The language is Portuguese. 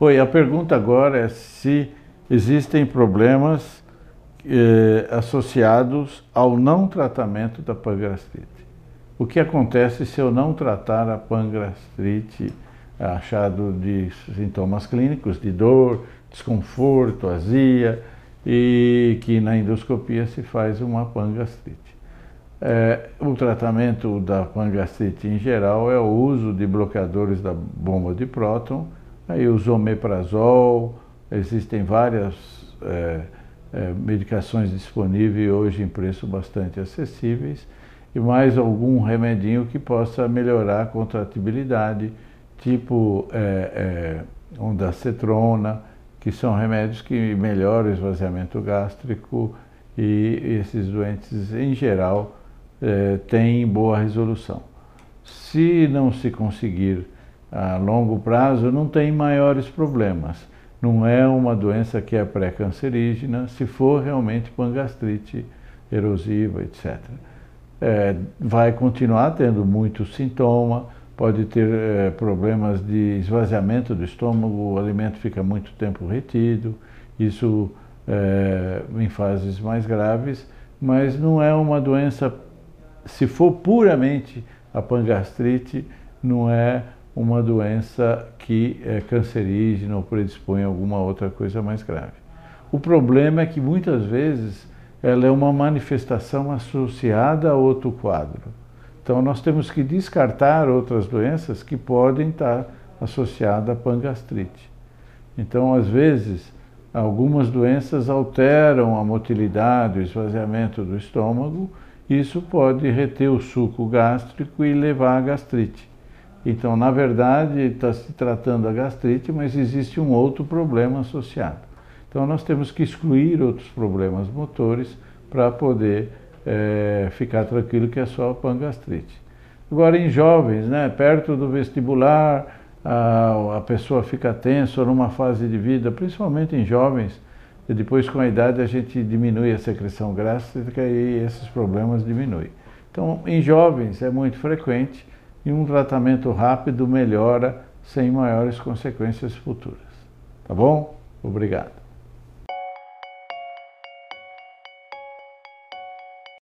Oi, a pergunta agora é se existem problemas eh, associados ao não tratamento da pangastrite. O que acontece se eu não tratar a pangastrite achado de sintomas clínicos, de dor, desconforto, azia, e que na endoscopia se faz uma pangastrite. É, o tratamento da pangastrite em geral é o uso de bloqueadores da bomba de próton, aí o omeprazol, existem várias é, é, medicações disponíveis hoje em preço bastante acessíveis, e mais algum remedinho que possa melhorar a contratibilidade, tipo é, é, ondacetrona, que são remédios que melhoram o esvaziamento gástrico e esses doentes, em geral, é, têm boa resolução. Se não se conseguir a longo prazo, não tem maiores problemas. Não é uma doença que é pré-cancerígena, se for realmente pangastrite erosiva, etc. É, vai continuar tendo muito sintoma, pode ter é, problemas de esvaziamento do estômago, o alimento fica muito tempo retido, isso é, em fases mais graves, mas não é uma doença, se for puramente a pangastrite, não é uma doença que é cancerígena ou predispõe a alguma outra coisa mais grave. O problema é que muitas vezes ela é uma manifestação associada a outro quadro. Então nós temos que descartar outras doenças que podem estar associadas à pangastrite. Então, às vezes, algumas doenças alteram a motilidade, o esvaziamento do estômago, isso pode reter o suco gástrico e levar à gastrite. Então, na verdade, está se tratando a gastrite, mas existe um outro problema associado. Então, nós temos que excluir outros problemas motores para poder é, ficar tranquilo que é só pangastrite. Agora, em jovens, né, perto do vestibular, a, a pessoa fica tensa numa fase de vida, principalmente em jovens, e depois com a idade a gente diminui a secreção gástrica e esses problemas diminuem. Então, em jovens é muito frequente e um tratamento rápido melhora sem maiores consequências futuras. Tá bom? Obrigado.